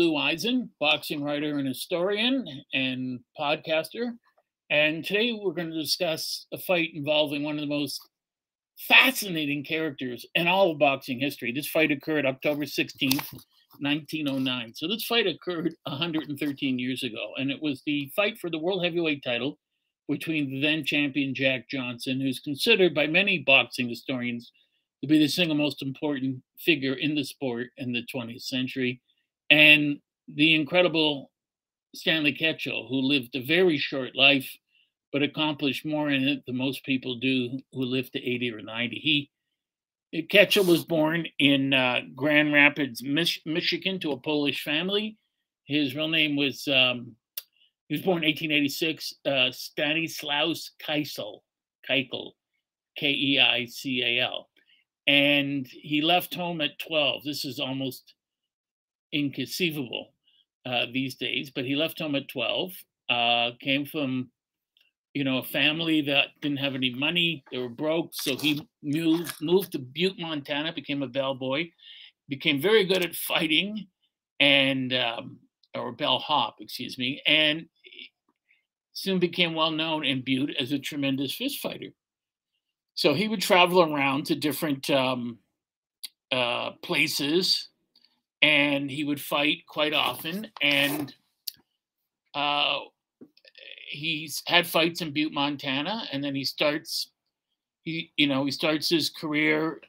Lou Eisen, boxing writer and historian and podcaster. And today we're going to discuss a fight involving one of the most fascinating characters in all of boxing history. This fight occurred October 16th, 1909. So this fight occurred 113 years ago, and it was the fight for the world heavyweight title between the then champion Jack Johnson, who's considered by many boxing historians to be the single most important figure in the sport in the 20th century, and the incredible Stanley Ketchel, who lived a very short life but accomplished more in it than most people do who live to 80 or 90. He Ketchel was born in uh, Grand Rapids, Mich- Michigan, to a Polish family. His real name was um, he was born in 1886. Uh, Stanislaus Keisel, Keikel, K E I C A L, and he left home at 12. This is almost inconceivable uh, these days, but he left home at 12. Uh, came from you know, a family that didn't have any money. They were broke. So he moved, moved to Butte, Montana, became a bellboy, became very good at fighting and, um, or bellhop, excuse me, and soon became well known in Butte as a tremendous fist fighter. So he would travel around to different um, uh, places and he would fight quite often. And uh, he's had fights in Butte, Montana, and then he starts he you know he starts his career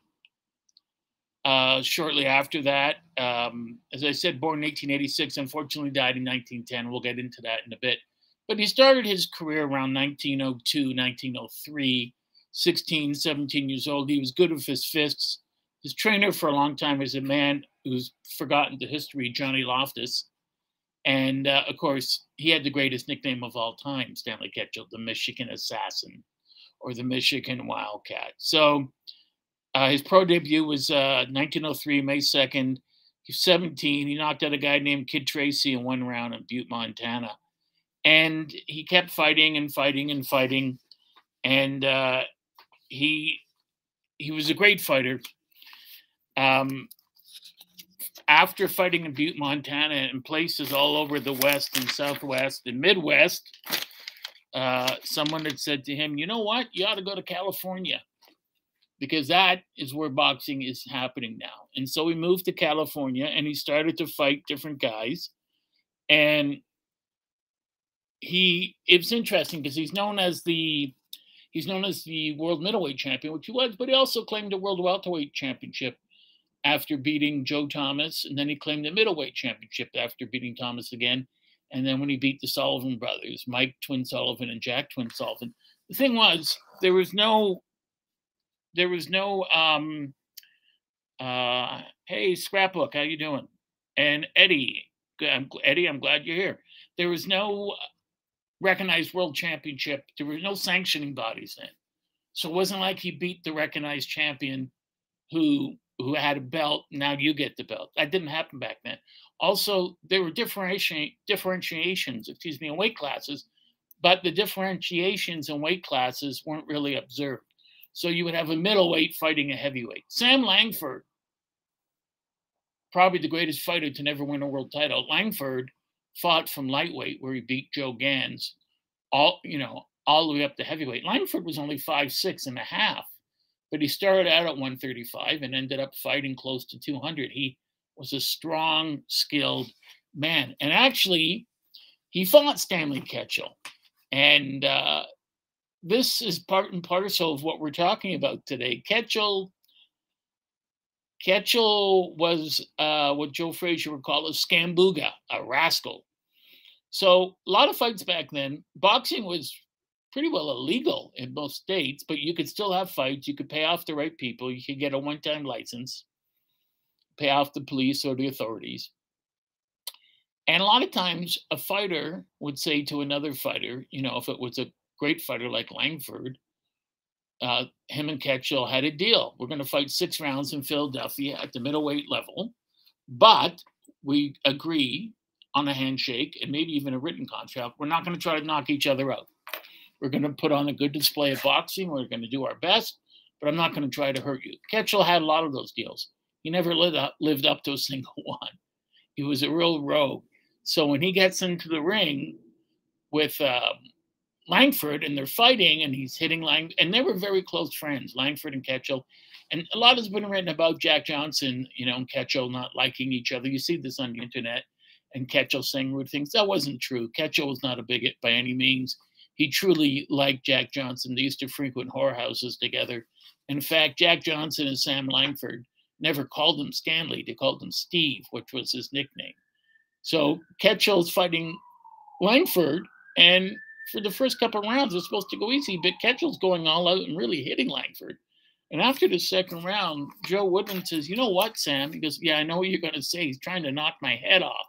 uh, shortly after that. Um, as I said, born in 1886, unfortunately died in 1910. We'll get into that in a bit. But he started his career around 1902, 1903, 16, 17 years old. He was good with his fists. His trainer for a long time was a man who's forgotten to history, Johnny Loftus. And uh, of course, he had the greatest nickname of all time, Stanley Ketchel, the Michigan Assassin or the Michigan Wildcat. So uh, his pro debut was uh, 1903, May 2nd. He's 17. He knocked out a guy named Kid Tracy in one round in Butte, Montana. And he kept fighting and fighting and fighting. And uh, he he was a great fighter. Um, after fighting in Butte, Montana, and places all over the West and Southwest and Midwest, uh, someone had said to him, You know what? You ought to go to California because that is where boxing is happening now. And so he moved to California and he started to fight different guys. And he, it's interesting because he's known as the, he's known as the world middleweight champion, which he was, but he also claimed a world welterweight championship after beating Joe Thomas, and then he claimed the middleweight championship after beating Thomas again. And then when he beat the Sullivan brothers, Mike Twin Sullivan and Jack Twin Sullivan, the thing was there was no, there was no, um, uh, hey scrapbook, how you doing? And Eddie, I'm, Eddie, I'm glad you're here. There was no recognized world championship. There were no sanctioning bodies then, so it wasn't like he beat the recognized champion who who had a belt. Now you get the belt. That didn't happen back then. Also, there were differentiations, excuse me, in weight classes, but the differentiations in weight classes weren't really observed. So you would have a middleweight fighting a heavyweight. Sam Langford, probably the greatest fighter to never win a world title. Langford fought from lightweight, where he beat Joe Gans, all you know, all the way up to heavyweight. Langford was only five six and a half but he started out at 135 and ended up fighting close to 200. He was a strong, skilled man. And actually, he fought Stanley Ketchel. And uh, this is part and parcel of what we're talking about today. Ketchel, Ketchel was uh, what Joe Frazier would call a scambuga, a rascal. So a lot of fights back then. Boxing was pretty well illegal in most states, but you could still have fights. You could pay off the right people. You could get a one time license, pay off the police or the authorities. And a lot of times, a fighter would say to another fighter, you know, if it was a great fighter like Langford, uh, him and Ketchel had a deal. We're going to fight six rounds in Philadelphia at the middleweight level, but we agree on a handshake and maybe even a written contract. We're not going to try to knock each other out. We're going to put on a good display of boxing. We're going to do our best, but I'm not going to try to hurt you. Ketchel had a lot of those deals. He never lived up, lived up to a single one. He was a real rogue. So when he gets into the ring with um, Langford and they're fighting and he's hitting Lang, and they were very close friends, Langford and Ketchel. And a lot has been written about Jack Johnson, you know, and Ketchel not liking each other. You see this on the internet and Ketchel saying rude things. That wasn't true. Ketchel was not a bigot by any means. He truly liked Jack Johnson. They used to frequent whorehouses together. In fact, Jack Johnson and Sam Langford never called him Stanley. They called him Steve, which was his nickname. So Ketchel's fighting Langford, and for the first couple rounds, it's supposed to go easy, but Ketchel's going all out and really hitting Langford. And after the second round, Joe Woodman says, You know what, Sam? He goes, Yeah, I know what you're going to say. He's trying to knock my head off.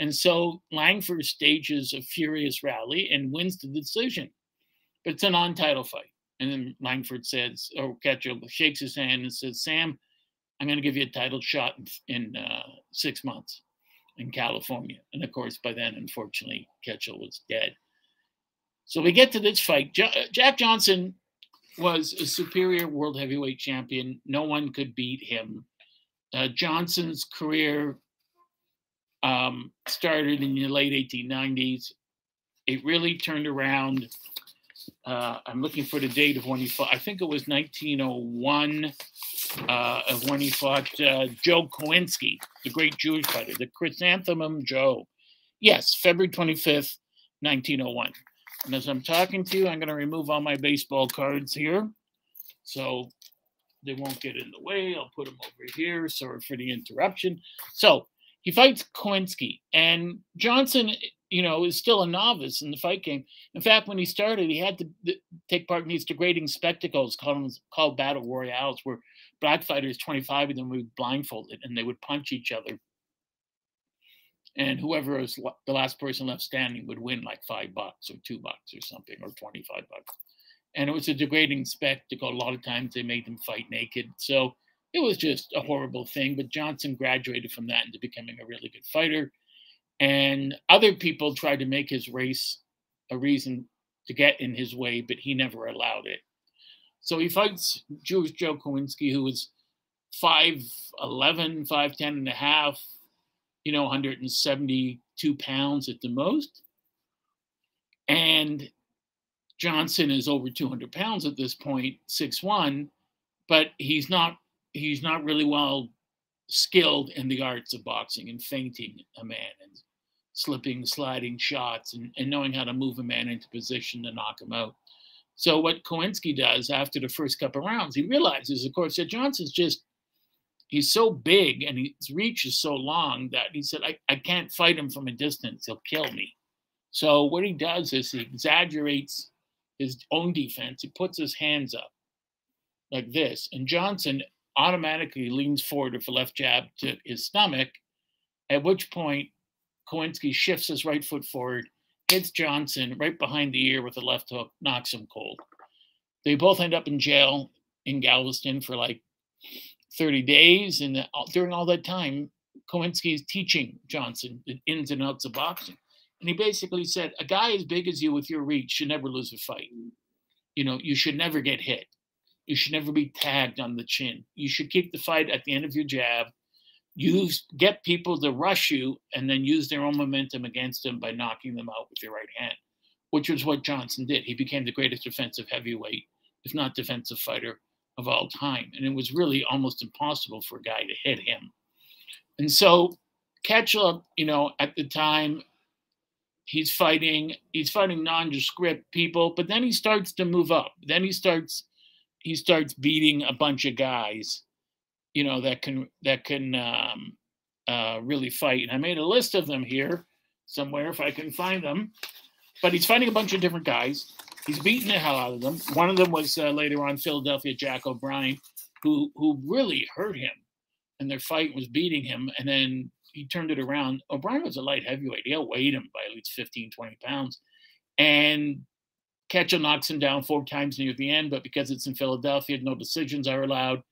And so Langford stages a furious rally and wins the decision. But it's a non title fight. And then Langford says, or Ketchel shakes his hand and says, Sam, I'm going to give you a title shot in, in uh, six months in California. And of course, by then, unfortunately, Ketchel was dead. So we get to this fight. Jack Johnson was a superior world heavyweight champion. No one could beat him. Uh, Johnson's career um, started in the late 1890s. It really turned around. Uh, I'm looking for the date of when he fought. I think it was 1901 uh, of when he fought uh, Joe Choynski, the great Jewish fighter, the Chrysanthemum Joe. Yes, February 25th, 1901. And as I'm talking to you, I'm going to remove all my baseball cards here. So they won't get in the way. I'll put them over here. Sorry for the interruption. So he fights Choynski, and Johnson, you know, is still a novice in the fight game. In fact, when he started, he had to take part in these degrading spectacles called, called battle royales, where black fighters, 25 of them, would blindfolded and they would punch each other. And whoever was the last person left standing would win like five bucks or two bucks or something, or 25 bucks. And it was a degrading spectacle. A lot of times they made them fight naked. So it was just a horrible thing. But Johnson graduated from that into becoming a really good fighter. And other people tried to make his race a reason to get in his way, but he never allowed it. So he fights Jewish Joe Choynski, who was 5'11, 5'10 and a half, you know, 172 pounds at the most. And Johnson is over 200 pounds at this point, 6'1, but he's not he's not really well skilled in the arts of boxing and feinting a man and slipping, sliding shots and, and knowing how to move a man into position to knock him out. So what Choynski does after the first couple rounds, he realizes, of course, that Johnson's just he's so big and his reach is so long that he said, I, I can't fight him from a distance. He'll kill me. So what he does is he exaggerates his own defense. He puts his hands up like this. And Johnson automatically leans forward with a left jab to his stomach, at which point Choynski shifts his right foot forward, hits Johnson right behind the ear with a left hook, knocks him cold. They both end up in jail in Galveston for like 30 days. And uh, during all that time, Choynski is teaching Johnson the ins and outs of boxing. And he basically said, a guy as big as you with your reach should never lose a fight. You know, you should never get hit. You should never be tagged on the chin. You should keep the fight at the end of your jab. Use get people to rush you and then use their own momentum against them by knocking them out with your right hand, which was what Johnson did. He became the greatest defensive heavyweight, if not defensive fighter of all time. And it was really almost impossible for a guy to hit him. And so Ketchel, you know, at the time, he's fighting, he's fighting nondescript people, but then he starts to move up. Then he starts he starts beating a bunch of guys, you know, that can that can um, uh, really fight. And I made a list of them here somewhere if I can find them. But he's fighting a bunch of different guys. He's beating the hell out of them. One of them was uh, later on Philadelphia Jack O'Brien, who who really hurt him, and their fight was beating him. And then he turned it around. O'Brien was a light heavyweight. He outweighed him by at least 15, 20 pounds. And Ketchel knocks him down four times near the end, but because it's in Philadelphia, no decisions are allowed.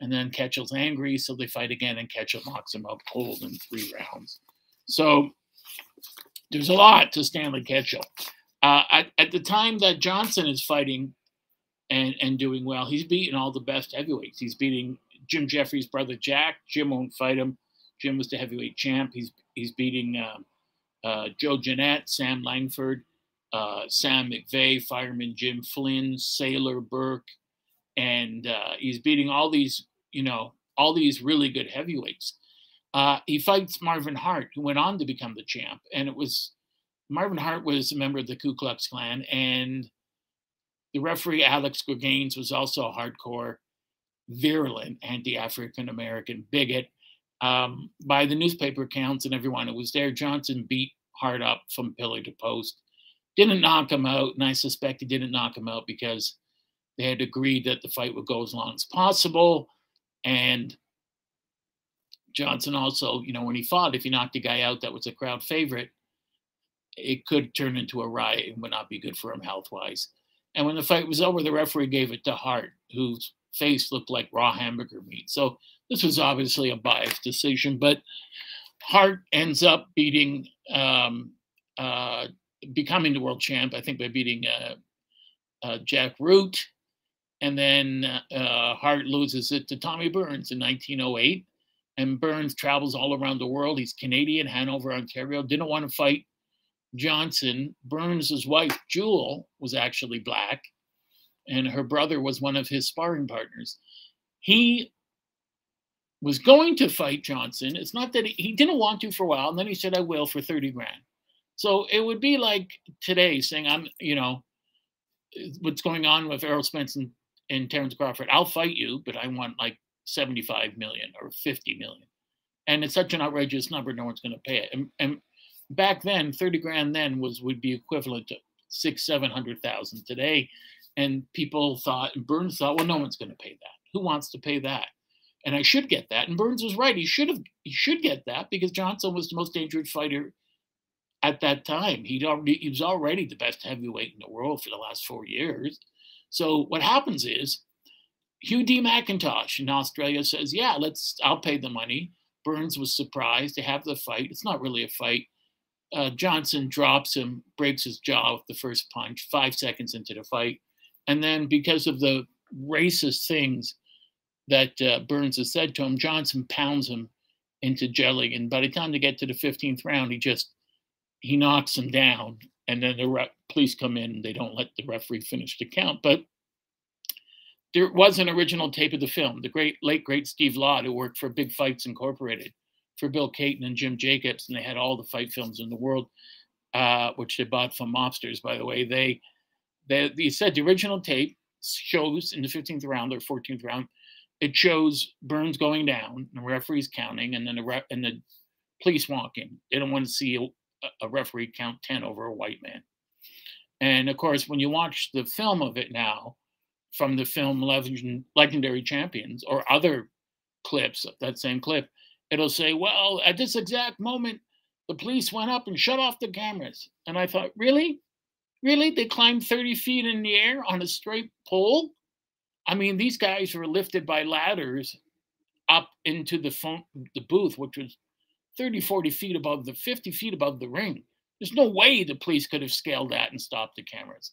And then Ketchel's angry, so they fight again, and Ketchel knocks him out cold in three rounds. So there's a lot to Stanley Ketchel. Uh, at, at the time that Johnson is fighting and, and doing well, he's beating all the best heavyweights. He's beating Jim Jeffries' brother Jack. Jim won't fight him. Jim was the heavyweight champ. He's he's beating uh, uh, Joe Jeannette, Sam Langford, uh, Sam McVey, Fireman Jim Flynn, Sailor Burke, and uh, he's beating all these, you know, all these really good heavyweights. Uh, he fights Marvin Hart, who went on to become the champ, and it was Marvin Hart was a member of the Ku Klux Klan, and the referee Alex Greggains was also a hardcore, virulent anti-African American bigot. Um, by the newspaper accounts and everyone who was there, Johnson beat Hart up from pillar to post. Didn't knock him out, and I suspect he didn't knock him out because they had agreed that the fight would go as long as possible. And Johnson also, you know, when he fought, if he knocked a guy out that was a crowd favorite, it could turn into a riot and would not be good for him health wise. And when the fight was over, the referee gave it to Hart, whose face looked like raw hamburger meat. So this was obviously a biased decision, but Hart ends up beating, um, uh, becoming the world champ, I think by beating uh, uh, Jack Root. And then uh, Hart loses it to Tommy Burns in 1908. And Burns travels all around the world. He's Canadian, Hanover, Ontario. Didn't want to fight Johnson, Burns' wife, Jewel, was actually black, and her brother was one of his sparring partners. He was going to fight Johnson. It's not that he, he didn't want to for a while, and then he said, I will for 30 grand. So it would be like today saying, I'm, you know, what's going on with Errol Spence and, and Terrence Crawford. I'll fight you, but I want like 75 million or 50 million. And it's such an outrageous number, no one's going to pay it. And, and back then, 30 grand then was would be equivalent to six, seven hundred thousand today. And people thought, and Burns thought, well, no one's going to pay that. Who wants to pay that? And I should get that. And Burns was right. He should have. He should get that because Johnson was the most dangerous fighter at that time. He'd already he was already the best heavyweight in the world for the last four years. So what happens is Hugh D. McIntosh in Australia says, "Yeah, let's. I'll pay the money." Burns was surprised to have the fight. It's not really a fight uh, Johnson drops him, breaks his jaw with the first punch, five seconds into the fight. And then, because of the racist things that uh, Burns has said to him, Johnson pounds him into jelly. And by the time they get to the 15th round, he just he knocks him down. And then the re- police come in and they don't let the referee finish the count. But there was an original tape of the film. The great late great Steve Lott, who worked for Big Fights Incorporated, for Bill Cayton and Jim Jacobs, and they had all the fight films in the world, uh, which they bought from mobsters, by the way. They, they, they said the original tape shows in the 15th round or 14th round, it shows Burns going down, the referee's counting, and then the re- and the police walking. They don't want to see a, referee count 10 over a white man. And of course, when you watch the film of it now, from the film Legend, Legendary Champions or other clips that same clip, it'll say, well, at this exact moment, the police went up and shut off the cameras. And I thought, really? Really? They climbed 30 feet in the air on a straight pole? I mean, these guys were lifted by ladders up into the phone, the booth, which was 30, 40 feet above the 50 feet above the ring. There's no way the police could have scaled that and stopped the cameras.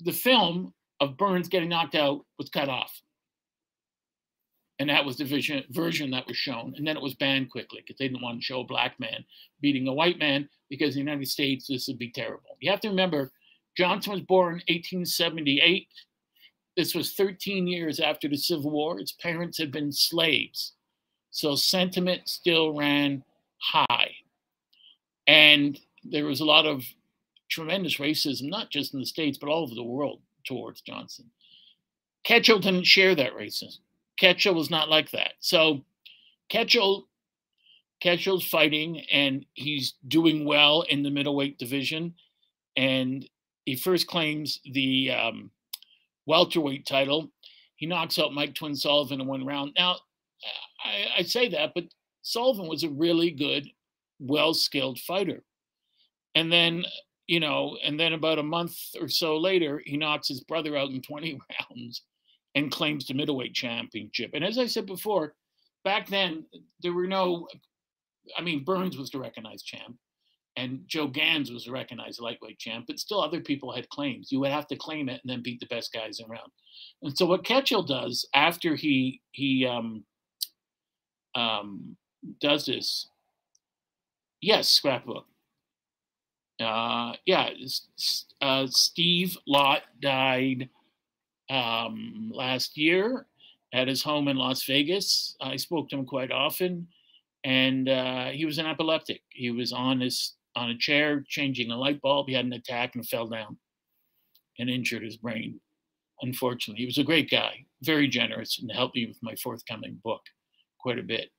The film of Burns getting knocked out was cut off and that was the vision, version that was shown. And then it was banned quickly because they didn't want to show a black man beating a white man because in the United States this would be terrible. You have to remember, Johnson was born in 1878. This was 13 years after the Civil War. His parents had been slaves. So sentiment still ran high. And there was a lot of tremendous racism, not just in the States, but all over the world towards Johnson. Ketchel didn't share that racism. Ketchel was not like that. So Ketchel Ketchel's fighting and he's doing well in the middleweight division. And he first claims the um, welterweight title. He knocks out Mike Twin Sullivan in one round. Now, I, I say that, but Sullivan was a really good, well skilled fighter. And then, you know, and then about a month or so later, he knocks his brother out in 20 rounds and claims the middleweight championship. And as I said before, back then there were no, I mean, Burns was the recognized champ, and Joe Gans was the recognized lightweight champ, but still other people had claims. You would have to claim it and then beat the best guys around. And so what Ketchel does after he he um, um, does this. Yes, scrapbook. Uh, yeah, uh, Steve Lott died um, last year at his home in Las Vegas. I spoke to him quite often, and uh, he was an epileptic. He was on his on a chair changing a light bulb. He had an attack and fell down and injured his brain. Unfortunately, he was a great guy, very generous, and helped me with my forthcoming book quite a bit.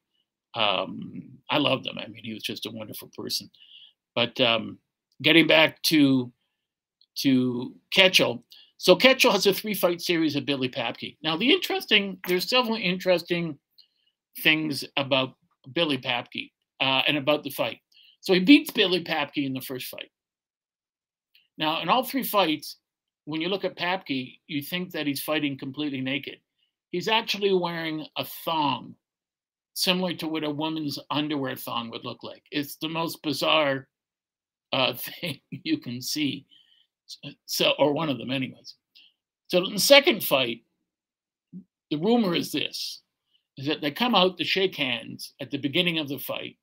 Um, I loved him. I mean, he was just a wonderful person. But um, getting back to to Ketchel, so Ketchel has a three-fight series of Billy Papke. Now, the interesting, there's several interesting things about Billy Papke uh, and about the fight. So he beats Billy Papke in the first fight. Now, in all three fights, when you look at Papke, you think that he's fighting completely naked. He's actually wearing a thong, similar to what a woman's underwear thong would look like. It's the most bizarre uh, thing you can see. So, or one of them, anyways. So, in the second fight, the rumor is this: is that they come out to shake hands at the beginning of the fight,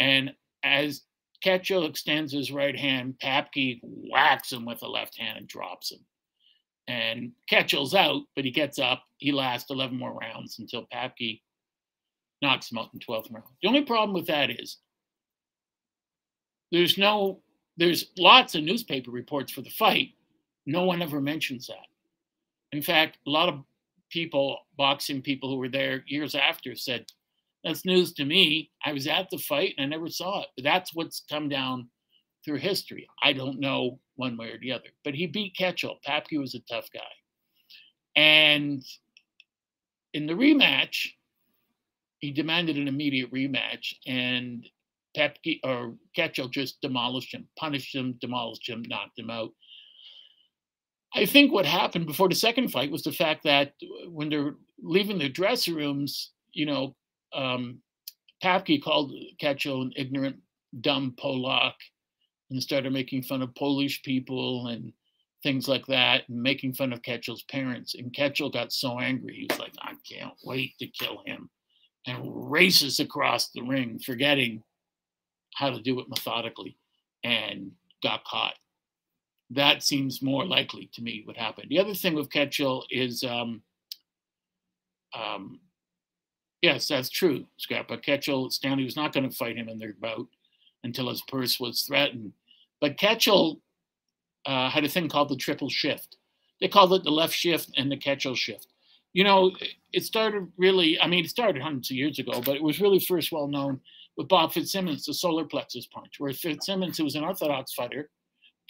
and as Ketchel extends his right hand, Papke whacks him with the left hand and drops him. And Ketchel's out, but he gets up. He lasts 11 more rounds until Papke knocks him out in 12th round. The only problem with that is there's no, there's lots of newspaper reports for the fight. No one ever mentions that. In fact, a lot of people, boxing people who were there years after, said, That's news to me. I was at the fight and I never saw it. But that's what's come down through history. I don't know one way or the other. But he beat Ketchel. Papke was a tough guy. And in the rematch, he demanded an immediate rematch. And Papke or Ketchel just demolished him, punished him, demolished him, knocked him out. I think what happened before the second fight was the fact that when they're leaving their dressing rooms, you know, um, Papke called Ketchel an ignorant, dumb Polak and started making fun of Polish people and things like that, and making fun of Ketchel's parents. And Ketchel got so angry, he was like, I can't wait to kill him, and races across the ring, forgetting how to do it methodically and got caught. That seems more likely to me what happened. The other thing with Ketchel is, um, um, yes, that's true. But Ketchel, Stanley was not going to fight him in their bout until his purse was threatened. But Ketchel uh, had a thing called the triple shift. They called it the left shift and the Ketchel shift. You know, it started really, I mean, it started hundreds of years ago, but it was really first well known with Bob Fitzsimmons, the solar plexus punch, where Fitzsimmons, who was an orthodox fighter,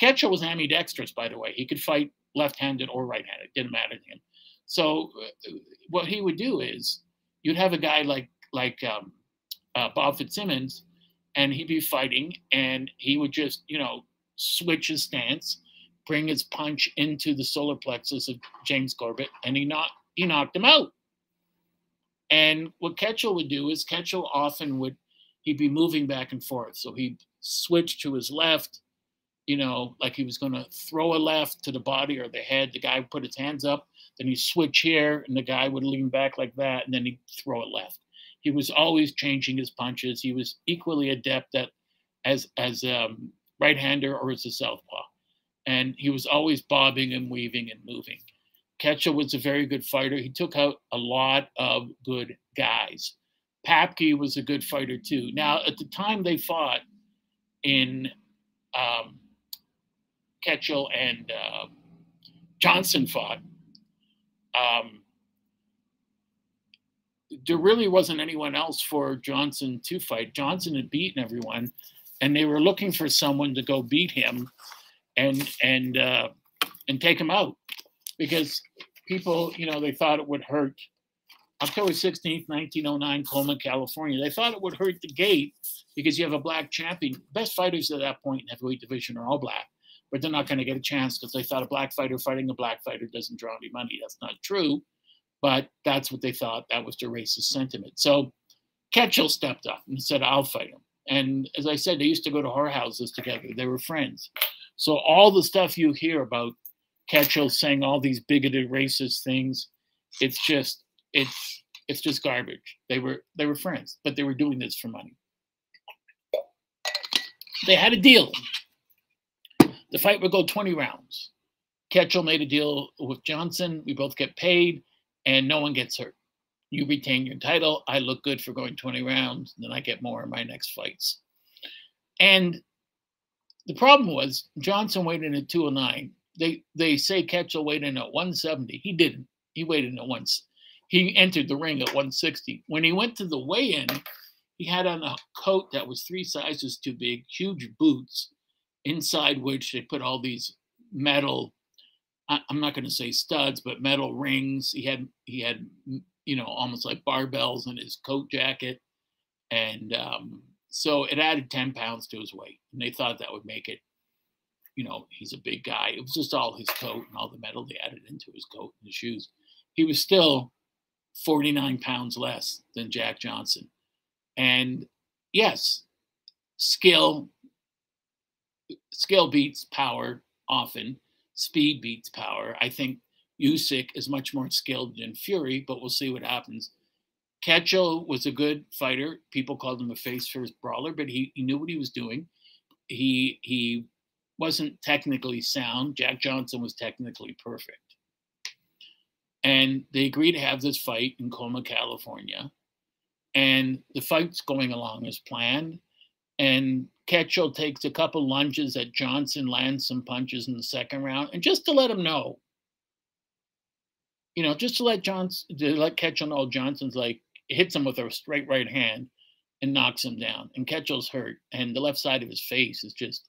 Ketchel was ambidextrous, by the way. He could fight left-handed or right-handed; it didn't matter to him. So uh, what he would do is you'd have a guy like like um, uh, Bob Fitzsimmons, and he'd be fighting, and he would just you know switch his stance, bring his punch into the solar plexus of James Corbett, and he knocked he knocked him out. And what Ketchel would do is Ketchel often would he'd be moving back and forth. So he'd switch to his left, you know, like he was going to throw a left to the body or the head. The guy would put his hands up, then he'd switch here, and the guy would lean back like that, and then he'd throw a left. He was always changing his punches. He was equally adept at as as a um, right-hander or as a southpaw, and he was always bobbing and weaving and moving. Ketchel was a very good fighter. He took out a lot of good guys. Papke was a good fighter too. Now, at the time they fought in um, Ketchel and uh, Johnson fought, um, there really wasn't anyone else for Johnson to fight. Johnson had beaten everyone, and they were looking for someone to go beat him and and uh, and take him out because people, you know, they thought it would hurt October 16th, 1909, Colma, California. They thought it would hurt the gate because you have a black champion. Best fighters at that point in heavyweight division are all black, but they're not going to get a chance because they thought a black fighter fighting a black fighter doesn't draw any money. That's not true, but that's what they thought. That was their racist sentiment. So Ketchel stepped up and said, I'll fight him. And as I said, they used to go to whorehouses together. They were friends. So all the stuff you hear about Ketchel saying all these bigoted, racist things, it's just it's It's just garbage. They were they were friends, but they were doing this for money. They had a deal. The fight would go 20 rounds. Ketchel made a deal with Johnson. We both get paid, and no one gets hurt. You retain your title. I look good for going 20 rounds. And then I get more in my next fights. And the problem was Johnson weighed in at 209. They they say Ketchel weighed in at 170. He didn't. He weighed in at once. He entered the ring at 160. When he went to the weigh-in, he had on a coat that was three sizes too big, huge boots, inside which they put all these metal I'm not going to say studs, but metal rings. He had he had you know almost like barbells in his coat jacket, and um, so it added ten pounds to his weight. And they thought that would make it, you know, he's a big guy. It was just all his coat and all the metal they added into his coat and his shoes. He was still 49 pounds less than Jack Johnson, and yes, skill skill beats power often speed beats power. I think Usyk is much more skilled than Fury, but we'll see what happens. Ketchel was a good fighter. People called him a face first brawler, but he, he knew what he was doing. He he wasn't technically sound. Jack Johnson was technically perfect. And they agreed to have this fight in Colma, California. And the fight's going along as planned. And Ketchel takes a couple lunges at Johnson, lands some punches in the second round, and just to let him know, you know, just to let Johnson, to let Ketchel know Johnson's like hits him with a straight right hand and knocks him down. And Ketchel's hurt, and the left side of his face is just,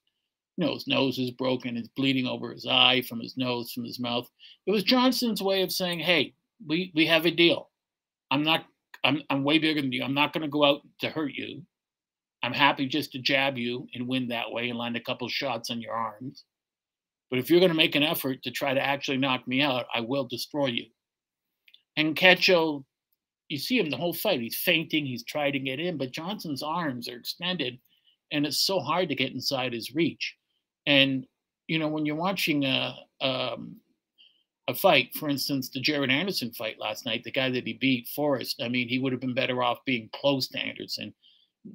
you know, his nose is broken, it's bleeding over his eye from his nose, from his mouth. It was Johnson's way of saying, "Hey, we we have a deal. I'm not. I'm I'm way bigger than you. I'm not going to go out to hurt you. I'm happy just to jab you and win that way and land a couple shots on your arms. But if you're going to make an effort to try to actually knock me out, I will destroy you. And Ketchel, you see him the whole fight. He's feinting. He's trying to get in, but Johnson's arms are extended, and it's so hard to get inside his reach. And you know, when you're watching a um, a fight, for instance, the Jared Anderson fight last night, the guy that he beat, Forrest. I mean, he would have been better off being close to Anderson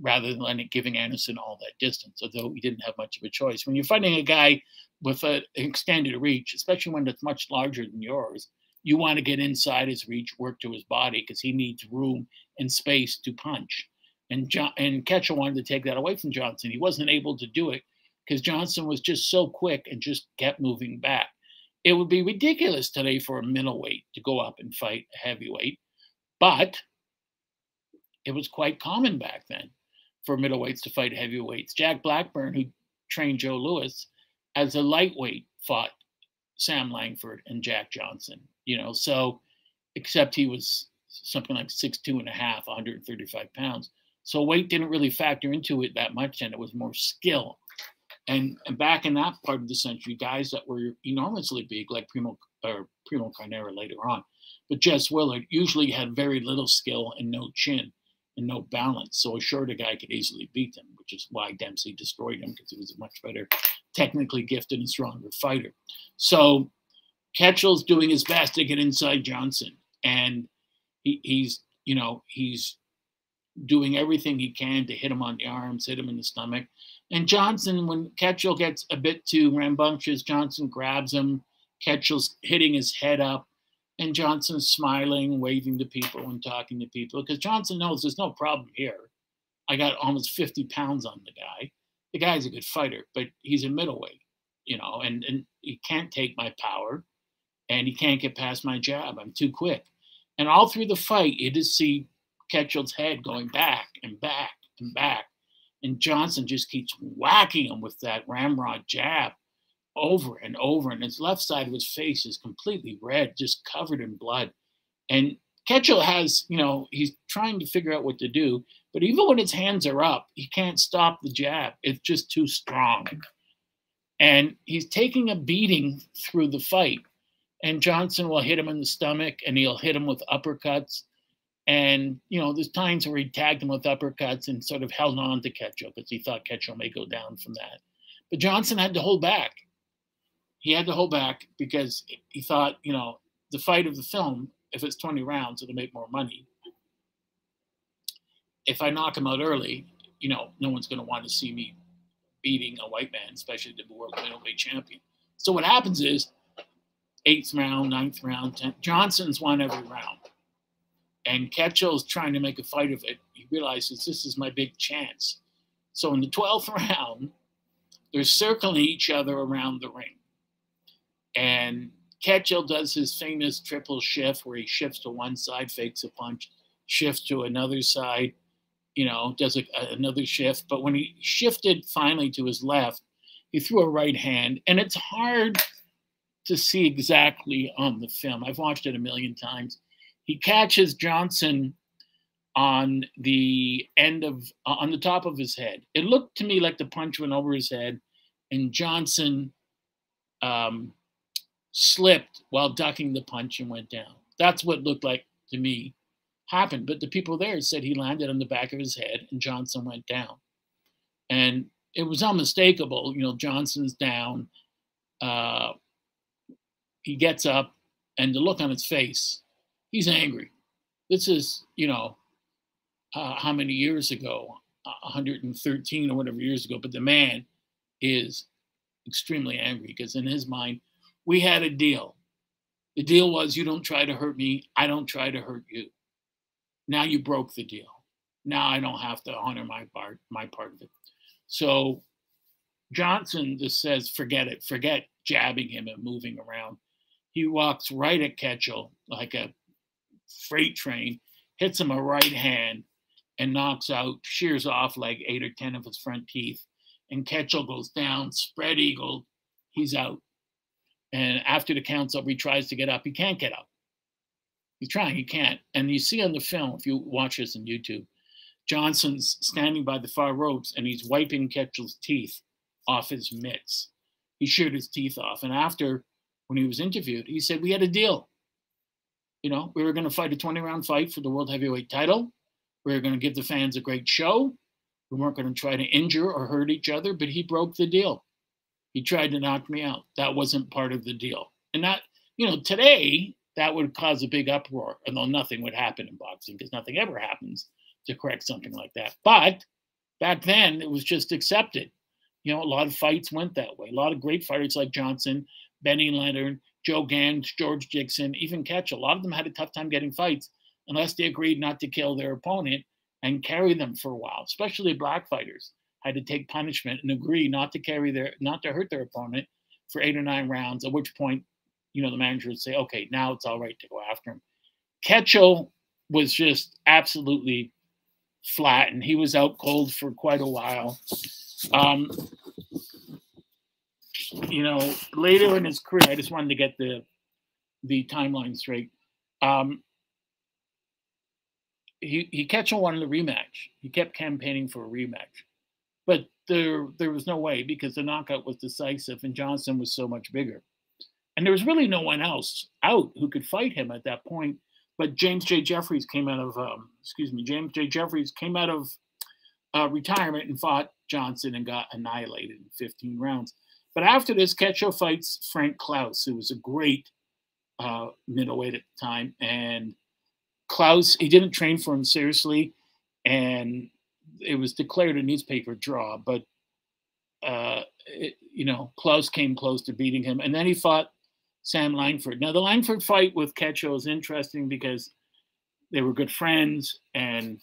rather than letting, giving Anderson all that distance, although he didn't have much of a choice. When you're fighting a guy with an extended reach, especially when it's much larger than yours, you want to get inside his reach, work to his body because he needs room and space to punch. And John and Ketchel wanted to take that away from Johnson. He wasn't able to do it because Johnson was just so quick and just kept moving back. It would be ridiculous today for a middleweight to go up and fight a heavyweight, but it was quite common back then for middleweights to fight heavyweights. Jack Blackburn, who trained Joe Louis, as a lightweight, fought Sam Langford and Jack Johnson. You know, so except he was something like six two and a half, 135 pounds. So weight didn't really factor into it that much, and it was more skill. And, and back in that part of the century, guys that were enormously big, like Primo or Primo Carnera later on, but Jess Willard usually had very little skill and no chin and no balance. So a shorter guy could easily beat him, which is why Dempsey destroyed him because he was a much better, technically gifted and stronger fighter. So Ketchel's doing his best to get inside Johnson, and he, he's you know he's doing everything he can to hit him on the arms, hit him in the stomach. And Johnson, when Ketchel gets a bit too rambunctious, Johnson grabs him. Ketchel's hitting his head up and Johnson's smiling, waving to people and talking to people because Johnson knows there's no problem here. I got almost 50 pounds on the guy. The guy's a good fighter, but he's a middleweight, you know, and, and he can't take my power and he can't get past my jab. I'm too quick. And all through the fight, you just see Ketchel's head going back and back and back. And Johnson just keeps whacking him with that ramrod jab over and over, and his left side of his face is completely red, just covered in blood. And Ketchel has, you know, he's trying to figure out what to do, but even when his hands are up, he can't stop the jab. It's just too strong. And he's taking a beating through the fight. And Johnson will hit him in the stomach and he'll hit him with uppercuts. And, you know, there's times where he tagged him with uppercuts and sort of held on to Ketchel because he thought Ketchel may go down from that. But Johnson had to hold back he had to hold back because he thought, you know, the fight of the film, if it's 20 rounds, it'll make more money. if I knock him out early, you know, no one's going to want to see me beating a white man, especially the world middleweight champion. So what happens is, eighth round, ninth round, tenth, Johnson's won every round, and Ketchel's trying to make a fight of it. He realizes this is my big chance. So in the twelfth round, they're circling each other around the ring, and Ketchel does his famous triple shift where he shifts to one side, fakes a punch, shifts to another side, you know, does a, another shift. But when he shifted finally to his left, he threw a right hand. And it's hard to see exactly on the film. I've watched it a million times. He catches Johnson on the end of, uh, on the top of his head. It looked to me like the punch went over his head and Johnson um, slipped while ducking the punch and went down. That's what looked like to me happened. But the people there said he landed on the back of his head and Johnson went down. And it was unmistakable. You know, Johnson's down. Uh, he gets up, and the look on his face, he's angry. This is, you know, uh, how many years ago? 113 or whatever years ago. But the man is extremely angry because in his mind, we had a deal. The deal was you don't try to hurt me, I don't try to hurt you. Now you broke the deal. Now I don't have to honor my part, my part of it. So Johnson just says, forget it, forget jabbing him and moving around. He walks right at Ketchel like a freight train, hits him a right hand, and knocks out, shears off like eight or 10 of his front teeth. And Ketchel goes down, spread eagle, he's out. And after the count's up, he tries to get up. He can't get up. He's trying, he can't. And you see on the film, if you watch this on YouTube, Johnson's standing by the far ropes and he's wiping Ketchel's teeth off his mitts. He sheared his teeth off. And after, when he was interviewed, he said, We had a deal. You know, we were going to fight a 20 round fight for the world heavyweight title. We were going to give the fans a great show. We weren't going to try to injure or hurt each other, but he broke the deal. He tried to knock me out. That wasn't part of the deal. And that, you know, today that would cause a big uproar, although nothing would happen in boxing because nothing ever happens to correct something like that. But back then, it was just accepted. You know, a lot of fights went that way. A lot of great fighters like Johnson, Benny Leonard, Joe Gans, George Dixon, even Ketch, a lot of them had a tough time getting fights unless they agreed not to kill their opponent and carry them for a while, especially black fighters had to take punishment and agree not to carry their not to hurt their opponent for eight or nine rounds, at which point you know, the manager would say, okay, now it's all right to go after him. Ketchel was just absolutely flat, and he was out cold for quite a while. Um, you know, later in his career, I just wanted to get the the timeline straight. Um, he he Ketchel wanted a rematch. He kept campaigning for a rematch, but there there was no way because the knockout was decisive, and Johnson was so much bigger. And there was really no one else out who could fight him at that point. But James J. Jeffries came out of, um, excuse me, James J. Jeffries came out of uh, retirement and fought Johnson and got annihilated in 15 rounds. But after this, Ketchel fights Frank Klaus, who was a great uh, middleweight at the time. And Klaus, he didn't train for him seriously, and it was declared a newspaper draw. But uh, it, you know, Klaus came close to beating him, and then he fought Sam Langford. Now, the Langford fight with Ketchel is interesting because they were good friends, and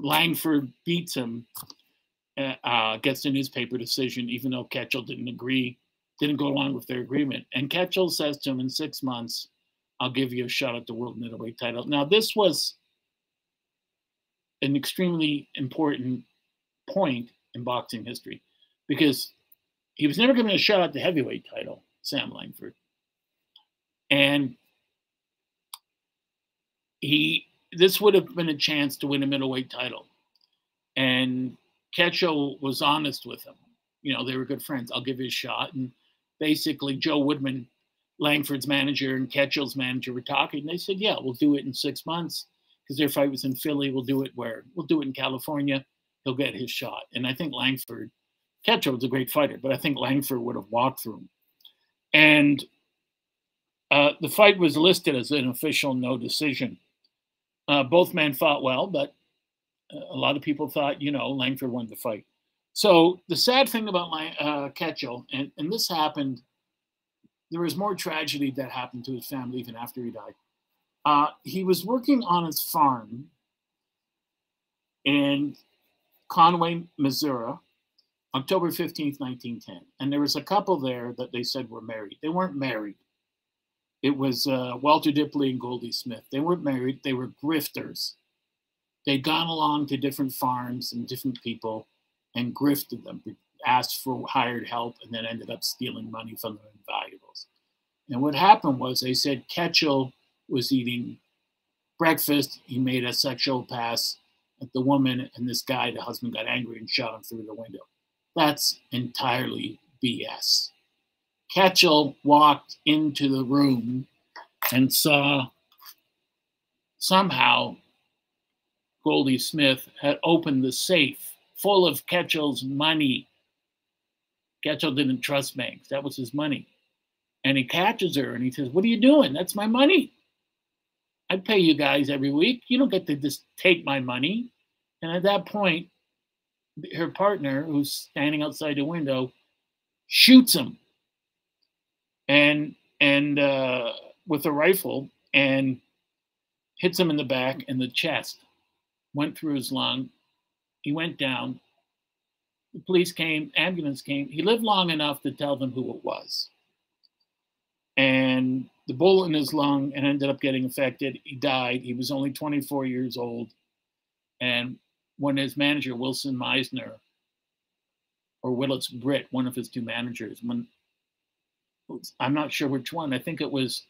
Langford beats him, uh, uh, gets the newspaper decision, even though Ketchel didn't agree, didn't go along with their agreement. And Ketchel says to him, in six months, I'll give you a shot at the world middleweight title. Now, this was an extremely important point in boxing history because he was never given a shot at the heavyweight title, Sam Langford and he this would have been a chance to win a middleweight title. And Ketchel was honest with him. You know, they were good friends. I'll give you a shot. And basically, Joe Woodman, Langford's manager, and Ketchel's manager were talking. They said, "Yeah, we'll do it in six months because their fight was in Philly. We'll do it where? We'll do it in California. He'll get his shot." And I think Langford, Ketchel was a great fighter, but I think Langford would have walked through him. And uh, the fight was listed as an official no decision. Uh, both men fought well, but a lot of people thought, you know, Langford won the fight. So the sad thing about my uh, Ketchel, and, and this happened, there was more tragedy that happened to his family even after he died. Uh, he was working on his farm in Conway, Missouri, October 15th, 1910. And there was a couple there that they said were married. They weren't married. It was uh, Walter Dipley and Goldie Smith. They weren't married, they were grifters. They'd gone along to different farms and different people and grifted them, asked for hired help, and then ended up stealing money from them and valuables. And what happened was they said Ketchel was eating breakfast. He made a sexual pass at the woman, and this guy, the husband, got angry and shot him through the window. That's entirely BS. Ketchel walked into the room and saw somehow Goldie Smith had opened the safe full of Ketchel's money. Ketchel didn't trust banks. That was his money. And he catches her and he says, What are you doing? That's my money. I pay you guys every week. You don't get to just take my money. And at that point, her partner, who's standing outside the window, shoots him and and uh, with a rifle and hits him in the back and the chest. Went through his lung. He went down. The police came, ambulance came. He lived long enough to tell them who it was. And the bullet in his lung and ended up getting infected. He died. He was only 24 years old. And when his manager, Wilson Mizner, or Willis Britt, one of his two managers, when I'm not sure which one, I think it was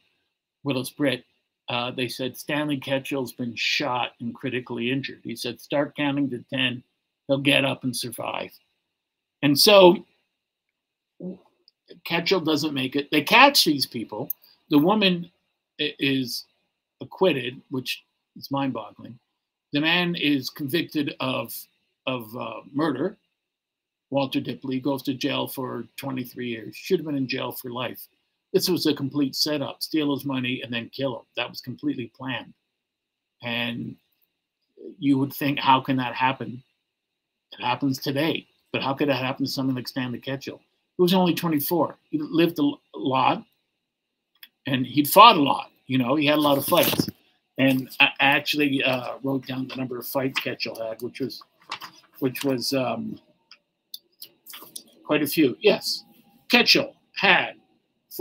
Willis Britt, uh, they said Stanley Ketchel's been shot and critically injured. He said, start counting to 10, he'll get up and survive. And so Ketchel doesn't make it. They catch these people. The woman is acquitted, which is mind boggling. The man is convicted of, of uh, murder. Walter Dipley goes to jail for 23 years, should have been in jail for life. This was a complete setup steal his money and then kill him. That was completely planned. And you would think, how can that happen? It happens today. But how could that happen to someone like Stanley Ketchel? He was only 24. He lived a lot and he'd fought a lot. You know, he had a lot of fights. And I actually uh, wrote down the number of fights Ketchel had, which was, which was um, quite a few. Yes, Ketchel had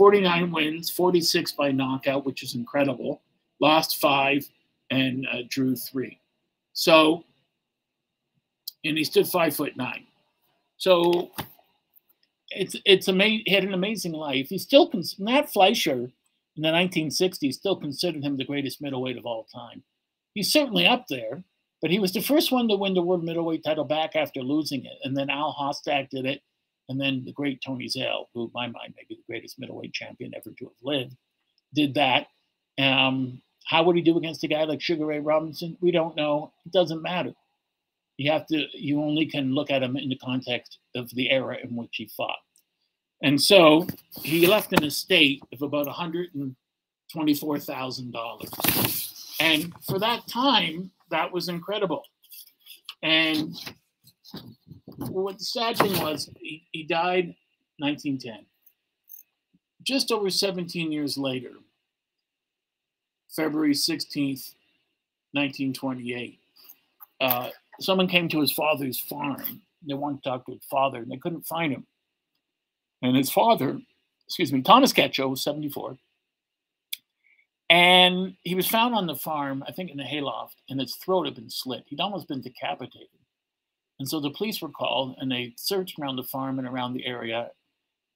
49 wins, 46 by knockout, which is incredible. Lost five and uh, drew three. So, and he stood five foot nine. So it's it's amazing. He had an amazing life. He still cons- Nat Fleischer in the 1960s still considered him the greatest middleweight of all time. He's certainly up there, but he was the first one to win the world middleweight title back after losing it. And then Al Hostak did it, and then the great Tony Zale, who in my mind may be the greatest middleweight champion ever to have lived, did that. Um, how would he do against a guy like Sugar Ray Robinson? We don't know. It doesn't matter. You have to. You only can look at him in the context of the era in which he fought. And so he left an estate of about $124,000. And for that time, that was incredible. And what the sad thing was, he, he died 1910. Just over 17 years later, February 16th, 1928, uh, someone came to his father's farm. They wanted to talk to his father, and they couldn't find him. And his father, excuse me, Thomas Ketchel was 74. And he was found on the farm, I think in the hayloft, and his throat had been slit. He'd almost been decapitated. And so the police were called and they searched around the farm and around the area.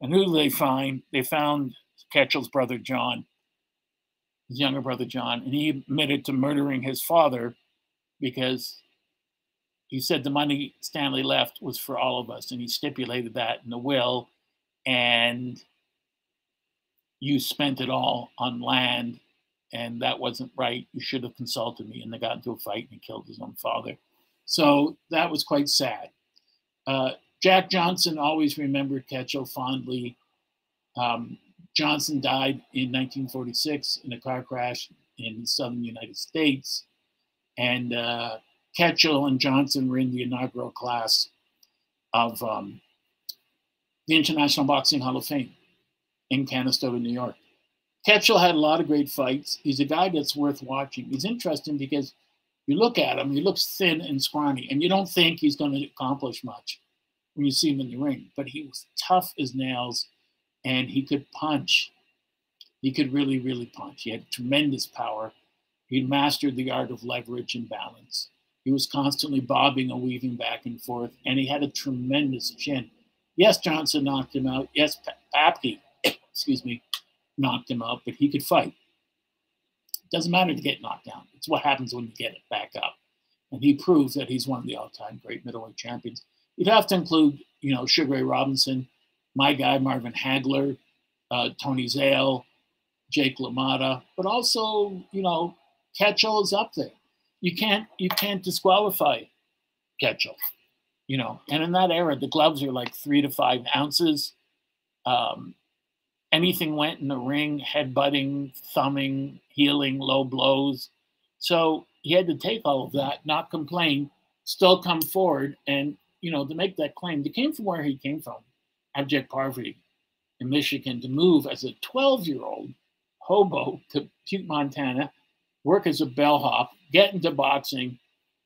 And who did they find? They found Ketchel's brother John, his younger brother John, and he admitted to murdering his father because he said the money Stanley left was for all of us, and he stipulated that in the will and you spent it all on land and that wasn't right. You should have consulted me. And they got into a fight and he killed his own father. So that was quite sad. Uh, Jack Johnson always remembered Ketchel fondly. Um, Johnson died in 1946 in a car crash in the southern United States. And uh, Ketchel and Johnson were in the inaugural class of um, the International Boxing Hall of Fame in Canastota, New York. Ketchel had a lot of great fights. He's a guy that's worth watching. He's interesting because you look at him, he looks thin and scrawny, and you don't think he's going to accomplish much when you see him in the ring. But he was tough as nails, and he could punch. He could really, really punch. He had tremendous power. He mastered the art of leverage and balance. He was constantly bobbing and weaving back and forth, and he had a tremendous chin. Yes, Johnson knocked him out. Yes, Papke, excuse me, knocked him out, but he could fight. It doesn't matter to get knocked down. It's what happens when you get it back up. And he proves that he's one of the all-time great middleweight champions. You'd have to include, you know, Sugar Ray Robinson, my guy Marvin Hagler, uh, Tony Zale, Jake LaMotta, but also, you know, Ketchel is up there. You can't you can't disqualify Ketchel, you know. And in that era, the gloves are like three to five ounces. Um, anything went in the ring, headbutting, thumbing, heeling, low blows. So he had to take all of that, not complain, still come forward, and you know to make that claim. He came from where he came from, abject poverty in Michigan, to move as a 12-year-old hobo to Butte, Montana, work as a bellhop, get into boxing,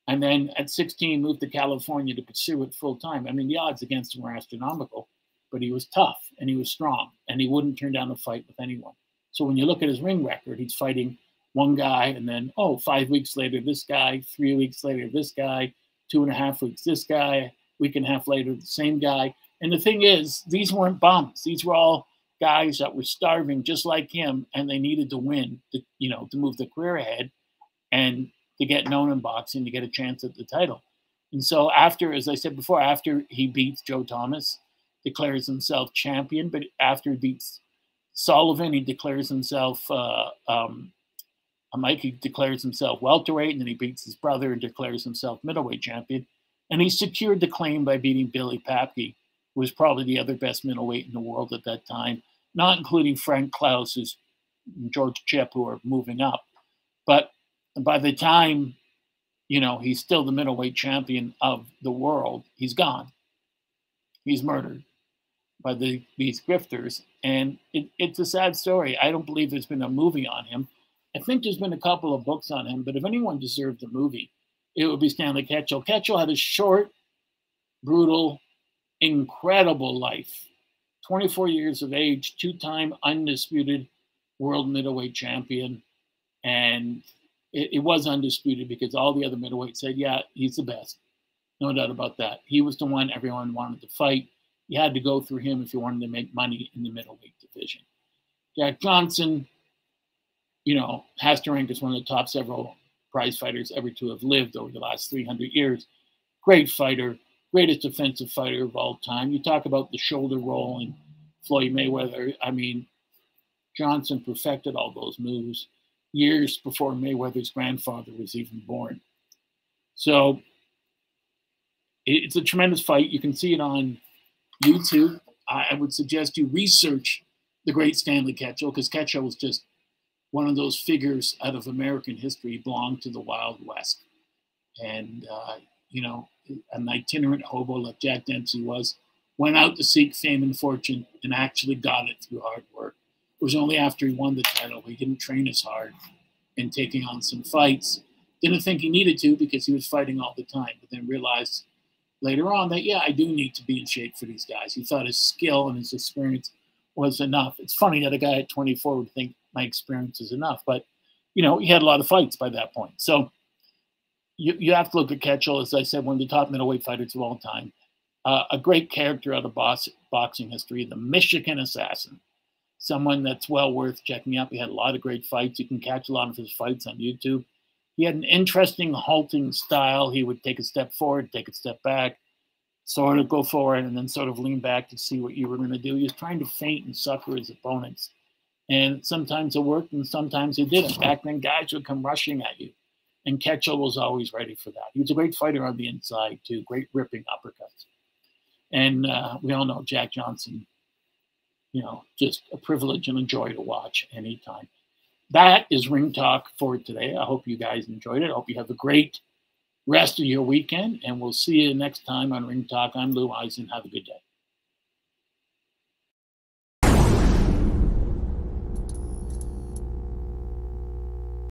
and then at 16 move to California to pursue it full time. I mean, the odds against him were astronomical, but he was tough and he was strong and he wouldn't turn down a fight with anyone. So when you look at his ring record, he's fighting one guy and then, oh, five weeks later, this guy, three weeks later, this guy, two and a half weeks, this guy, week and a half later, the same guy. And the thing is, these weren't bums. These were all guys that were starving just like him and they needed to win to, you know, to move their career ahead and to get known in boxing to get a chance at the title. And so after, as I said before, after he beats Joe Thomas, declares himself champion, but after he beats Sullivan, he declares himself uh, um, Mike. He declares himself welterweight, and then he beats his brother and declares himself middleweight champion. And he secured the claim by beating Billy Papke, who was probably the other best middleweight in the world at that time, not including Frank Klaus, who's George Chip, who are moving up. But by the time, you know, he's still the middleweight champion of the world, he's gone. He's murdered by the, these grifters. And it, it's a sad story. I don't believe there's been a movie on him. I think there's been a couple of books on him, but if anyone deserved a movie, it would be Stanley Ketchel. Ketchel had a short, brutal, incredible life. 24 years of age, two time undisputed world middleweight champion. And it, it, was undisputed because all the other middleweights said, yeah, he's the best. No doubt about that. He was the one everyone wanted to fight. You had to go through him if you wanted to make money in the middleweight division. Jack Johnson, you know, has to rank as one of the top several prize fighters ever to have lived over the last 300 years. Great fighter, greatest defensive fighter of all time. You talk about the shoulder roll and Floyd Mayweather. I mean, Johnson perfected all those moves years before Mayweather's grandfather was even born. So it's a tremendous fight. You can see it on YouTube. I would suggest you research the great Stanley Ketchel because Ketchel was just one of those figures out of American history. He belonged to the Wild West. And, uh, you know, an itinerant hobo like Jack Dempsey was, went out to seek fame and fortune and actually got it through hard work. It was only after he won the title he didn't train as hard in taking on some fights. Didn't think he needed to because he was fighting all the time, but then realized later on that, yeah, I do need to be in shape for these guys. He thought his skill and his experience was enough. It's funny that a guy at 24 would think my experience is enough, but you know, he had a lot of fights by that point. So you, you have to look at Ketchel, as I said, one of the top middleweight fighters of all time. Uh, a great character out of box, boxing history, the Michigan Assassin. Someone that's well worth checking out. He had a lot of great fights. You can catch a lot of his fights on YouTube. He had an interesting halting style. He would take a step forward, take a step back, sort of go forward, and then sort of lean back to see what you were going to do. He was trying to feint and sucker his opponents. And sometimes it worked and sometimes it didn't. Back then, guys would come rushing at you. And Ketchel was always ready for that. He was a great fighter on the inside, too, great ripping uppercuts. And uh, we all know Jack Johnson, you know, just a privilege and a joy to watch anytime that is Ring Talk for today. I hope you guys enjoyed it. I hope you have a great rest of your weekend, and we'll see you next time on Ring Talk. I'm Lou Eisen. Have a good day.